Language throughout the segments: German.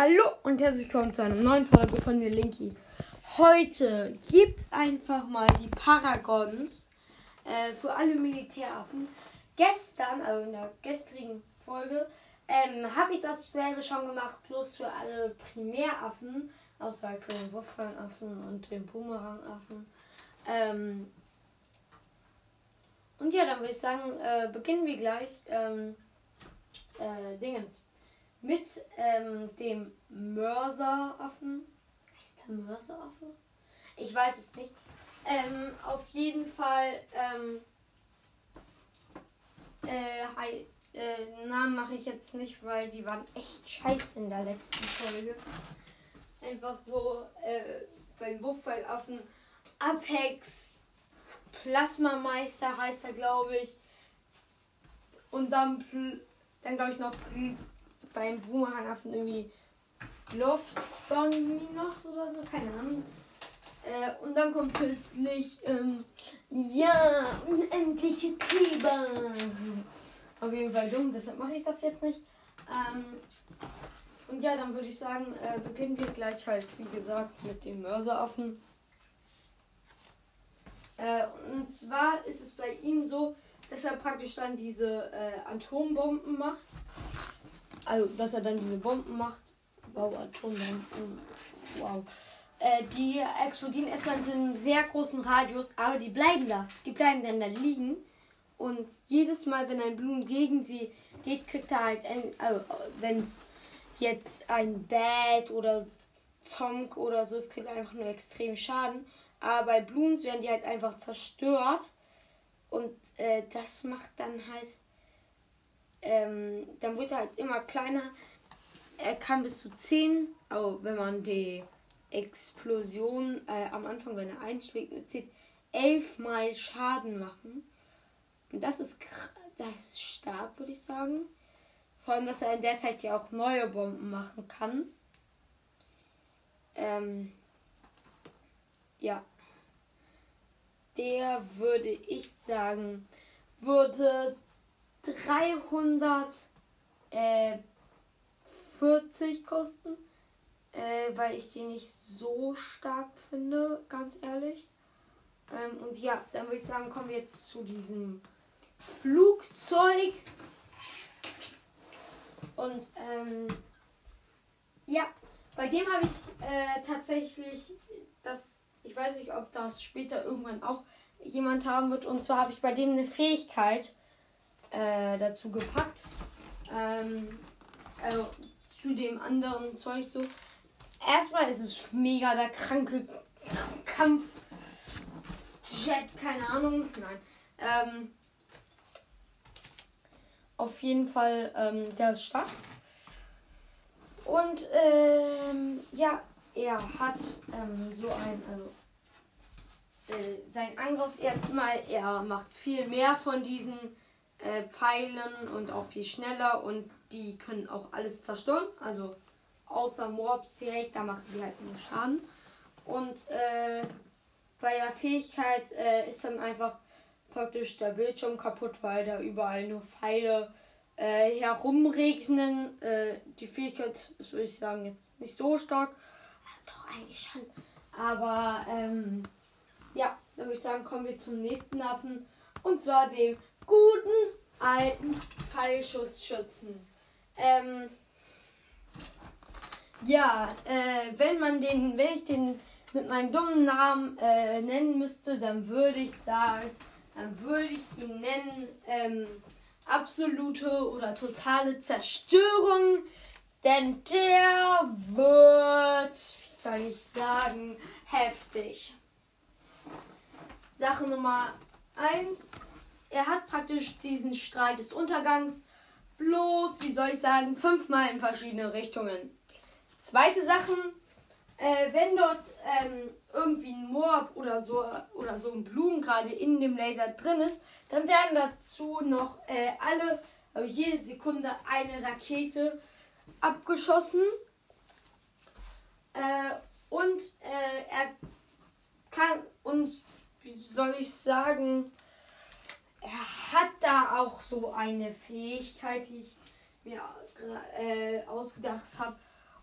Hallo und herzlich willkommen zu einer neuen Folge von mir, Linky. Heute gibt einfach mal die Paragons äh, für alle Militäraffen. Gestern, also in der gestrigen Folge, ähm, habe ich dasselbe schon gemacht, plus für alle Primäraffen, außer für den Wurffangaffen und den Boomerangaffen. Ähm, und ja, dann würde ich sagen, äh, beginnen wir gleich. Ähm, äh, Dingens mit ähm, dem Mörseraffen. Heißt der Mörseraffe? Ich weiß es nicht. Ähm, auf jeden Fall, ähm, äh, hi, äh, Namen mache ich jetzt nicht, weil die waren echt scheiße in der letzten Folge. Einfach so, äh, beim Buchfallaffen Apex Plasmameister heißt er, glaube ich. Und dann, dann glaube ich noch beim Boomerangaffen irgendwie Minos oder so, keine Ahnung. Äh, und dann kommt plötzlich, ähm, ja, unendliche Kleber. Auf jeden Fall dumm, deshalb mache ich das jetzt nicht. Ähm, und ja, dann würde ich sagen, äh, beginnen wir gleich halt, wie gesagt, mit dem Mörseraffen. Äh, und zwar ist es bei ihm so, dass er praktisch dann diese äh, Atombomben macht. Also, dass er dann diese Bomben macht. Wow, Atombomben. Wow. Äh, die explodieren erstmal in einem sehr großen Radius, aber die bleiben da. Die bleiben dann da liegen. Und jedes Mal, wenn ein Blumen gegen sie geht, kriegt er halt, ein, also, wenn es jetzt ein Bad oder Zonk oder so ist, kriegt er einfach nur extrem Schaden. Aber bei Blumen werden die halt einfach zerstört. Und äh, das macht dann halt ähm, dann wird er halt immer kleiner. Er kann bis zu 10, aber wenn man die Explosion äh, am Anfang, wenn er einschlägt, 10, 11 mal Schaden machen. Und das ist, das ist stark, würde ich sagen. Vor allem, dass er in der Zeit ja auch neue Bomben machen kann. Ähm, ja. Der würde ich sagen, würde 340 äh, kosten, äh, weil ich die nicht so stark finde, ganz ehrlich. Ähm, und ja, dann würde ich sagen, kommen wir jetzt zu diesem Flugzeug. Und ähm, ja, bei dem habe ich äh, tatsächlich das, ich weiß nicht, ob das später irgendwann auch jemand haben wird. Und zwar habe ich bei dem eine Fähigkeit, äh, dazu gepackt. Ähm, also zu dem anderen Zeug so. Erstmal ist es mega der kranke Kampfjet, keine Ahnung. Nein. Ähm, auf jeden Fall, ähm, der ist stark. Und ähm, ja, er hat ähm, so ein, also äh, sein Angriff erstmal, er macht viel mehr von diesen äh, Pfeilen und auch viel schneller und die können auch alles zerstören. Also außer Mobs direkt, da machen die halt nur Schaden. Und äh, bei der Fähigkeit äh, ist dann einfach praktisch der Bildschirm kaputt, weil da überall nur Pfeile äh, herumregnen. Äh, die Fähigkeit ist, würde ich sagen, jetzt nicht so stark. Doch, eigentlich schon. Aber ähm, ja, dann würde ich sagen, kommen wir zum nächsten Affen. Und zwar dem guten alten Pfeilschussschützen. Ähm, ja, äh, wenn man den, wenn ich den mit meinem dummen Namen äh, nennen müsste, dann würde ich sagen, dann würde ich ihn nennen ähm, absolute oder totale Zerstörung, denn der wird, wie soll ich sagen, heftig. Sache Nummer 1, er hat praktisch diesen Strahl des Untergangs bloß, wie soll ich sagen, fünfmal in verschiedene Richtungen. Zweite Sachen, äh, wenn dort ähm, irgendwie ein Mob oder so oder so ein Blumen gerade in dem Laser drin ist, dann werden dazu noch äh, alle, also jede Sekunde eine Rakete abgeschossen. Äh, und äh, er kann uns, wie soll ich sagen, er hat da auch so eine Fähigkeit, die ich mir äh, ausgedacht habe.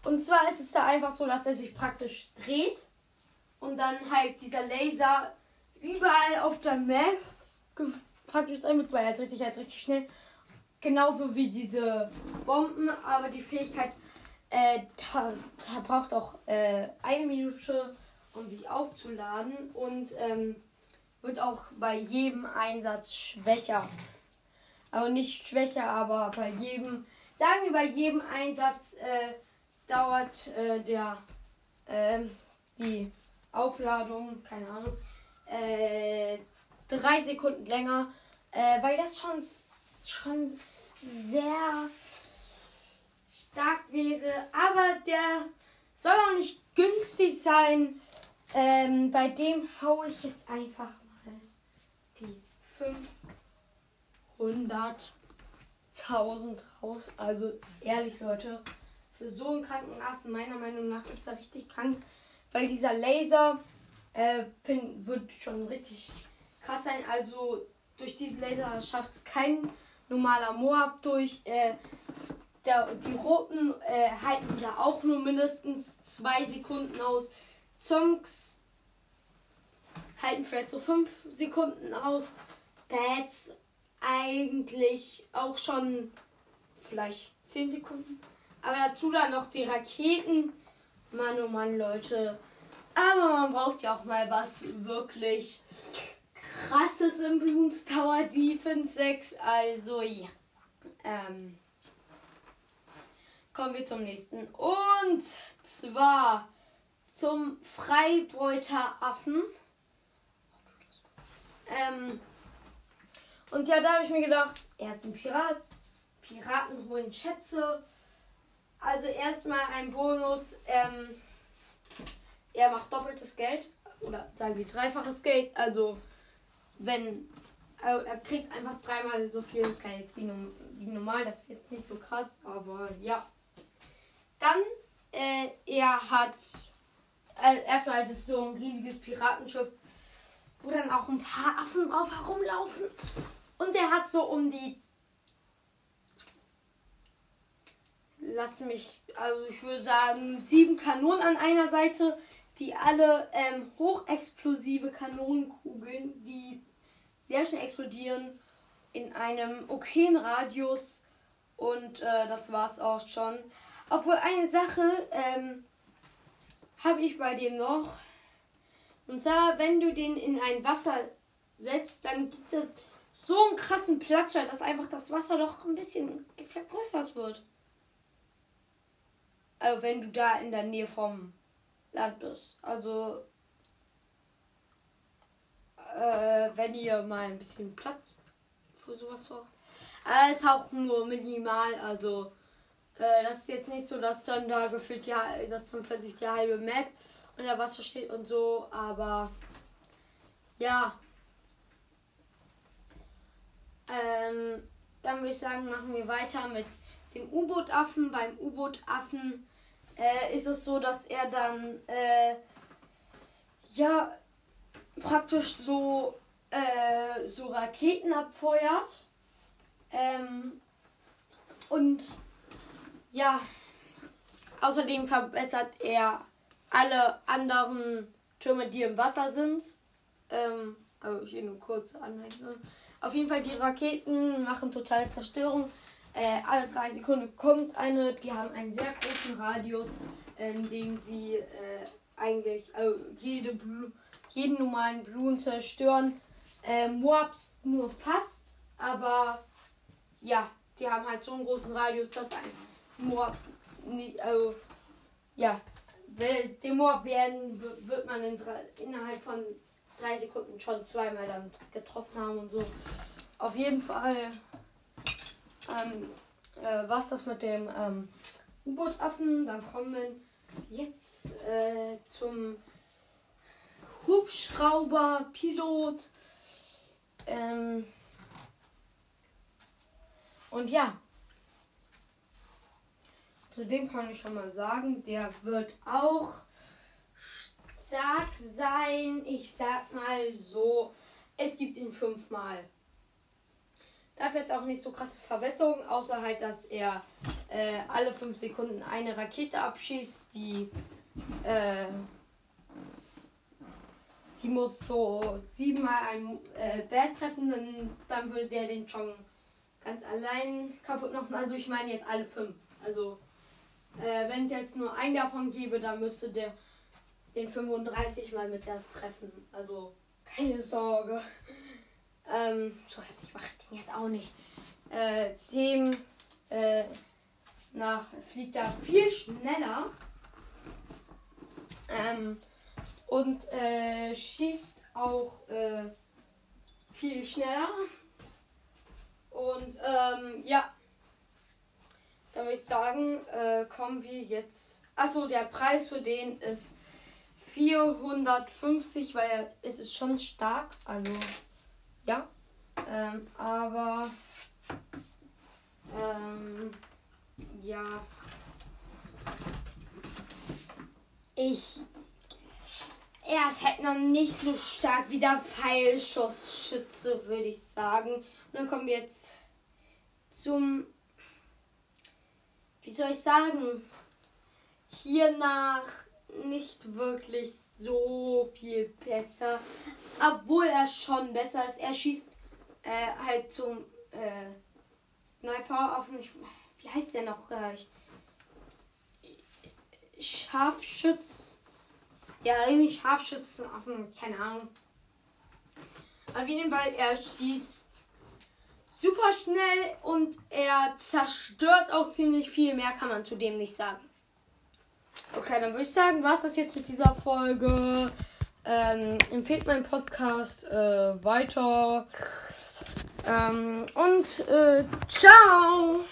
Und zwar ist es da einfach so, dass er sich praktisch dreht und dann halt dieser Laser überall auf der Map praktisch wird, weil er dreht sich halt richtig schnell. Genauso wie diese Bomben, aber die Fähigkeit äh, da, da braucht auch äh, eine Minute, um sich aufzuladen und ähm, wird auch bei jedem Einsatz schwächer. Also nicht schwächer, aber bei jedem, sagen wir bei jedem Einsatz äh, dauert äh, der ähm, die Aufladung, keine Ahnung, äh, drei Sekunden länger, äh, weil das schon, schon sehr stark wäre. Aber der soll auch nicht günstig sein. Ähm, bei dem haue ich jetzt einfach mal die 500.000 raus. Also ehrlich, Leute, für so einen kranken Affen, meiner Meinung nach, ist er richtig krank. Weil dieser Laser äh, find, wird schon richtig krass sein. Also durch diesen Laser schafft es kein normaler Moab durch. Äh, der, die roten äh, halten da auch nur mindestens zwei Sekunden aus. Zonks halten vielleicht so fünf Sekunden aus. Bats eigentlich auch schon vielleicht zehn Sekunden. Aber dazu dann noch die Raketen. Mann, oh Mann, Leute. Aber man braucht ja auch mal was wirklich krasses im Bloons Tower Defense 6. Also ja. Ähm, kommen wir zum nächsten. Und zwar zum Freibeuteraffen. Ähm, und ja, da habe ich mir gedacht, er ist ein Pirat. Piraten holen Schätze. Also erstmal ein Bonus. Ähm, er macht doppeltes Geld. Oder sagen wir dreifaches Geld. Also wenn also er kriegt einfach dreimal so viel Geld wie, wie normal. Das ist jetzt nicht so krass, aber ja. Dann, äh, er hat, äh, erstmal ist es so ein riesiges Piratenschiff, wo dann auch ein paar Affen drauf herumlaufen. Und er hat so um die, lasst mich, also ich würde sagen, sieben Kanonen an einer Seite, die alle ähm, hochexplosive Kanonenkugeln, die sehr schnell explodieren in einem okayen Radius. Und äh, das war's auch schon. Obwohl eine Sache ähm, habe ich bei dem noch. Und zwar, wenn du den in ein Wasser setzt, dann gibt es so einen krassen Platscher, dass einfach das Wasser doch ein bisschen vergrößert wird. Also wenn du da in der Nähe vom Land bist. Also äh, wenn ihr mal ein bisschen Platz für sowas braucht. Aber ist auch nur minimal, also äh, das ist jetzt nicht so, dass dann da gefühlt ja, dass dann plötzlich die halbe Map unter Wasser steht und so, aber ja. Ähm, dann würde ich sagen, machen wir weiter mit dem U-Boot-Affen. Beim U-Boot-Affen äh, ist es so, dass er dann äh, ja praktisch so äh, so Raketen abfeuert ähm, und ja, außerdem verbessert er alle anderen Türme, die im Wasser sind. Ähm, also hier nur kurze Anmerkung. Auf jeden Fall, die Raketen machen totale Zerstörung. Äh, alle drei Sekunden kommt eine. Die haben einen sehr großen Radius, in dem sie äh, eigentlich also jede Blu jeden normalen Blumen zerstören. Äh, Moabs nur fast, aber ja, die haben halt so einen großen Radius, dass ein Moab, also, ja, den Moab werden, wird man in innerhalb von drei Sekunden schon zweimal dann getroffen haben und so. Auf jeden Fall ähm, äh, was das mit dem ähm, U-Boot-Affen. Dann kommen wir jetzt äh, zum Hubschrauber-Pilot. Ähm, und ja, zu dem kann ich schon mal sagen, der wird auch stark sein. Ich sag mal so, es gibt ihn fünfmal. Dafür er auch nicht so krasse Verbesserungen, außer halt, dass er äh, alle 5 Sekunden eine Rakete abschießt, die äh, die muss so siebenmal ein äh, Bär treffen, dann, dann würde der den schon ganz allein kaputt machen. Also ich meine jetzt alle fünf. Also äh, wenn es jetzt nur einen davon gäbe, dann müsste der den 35 mal mit der treffen. Also keine Sorge. Ähm, so heftig mache ich den jetzt auch nicht. Äh, dem äh, nach fliegt er viel schneller. Ähm, und äh, schießt auch äh, viel schneller. Und ähm, ja, da würde ich sagen, äh, kommen wir jetzt. Achso, der Preis für den ist 450, weil es ist schon stark. Also ja. Ähm, aber ähm, ja. Ich. Er ist halt noch nicht so stark wie der Pfeilschussschütze, würde ich sagen. Und dann kommen wir jetzt zum. Soll ich sagen? Hiernach nicht wirklich so viel besser. Obwohl er schon besser ist. Er schießt äh, halt zum äh, Sniper auf. Nicht, wie heißt der noch gleich? Scharfschütz. Ja, irgendwie Scharfschützenaffen, keine Ahnung. Auf jeden Fall, er schießt super schnell und er zerstört auch ziemlich viel. Mehr kann man zu dem nicht sagen. Okay, dann würde ich sagen, war es das jetzt mit dieser Folge. Ähm, empfehlt meinen Podcast äh, weiter. Ähm, und äh, ciao!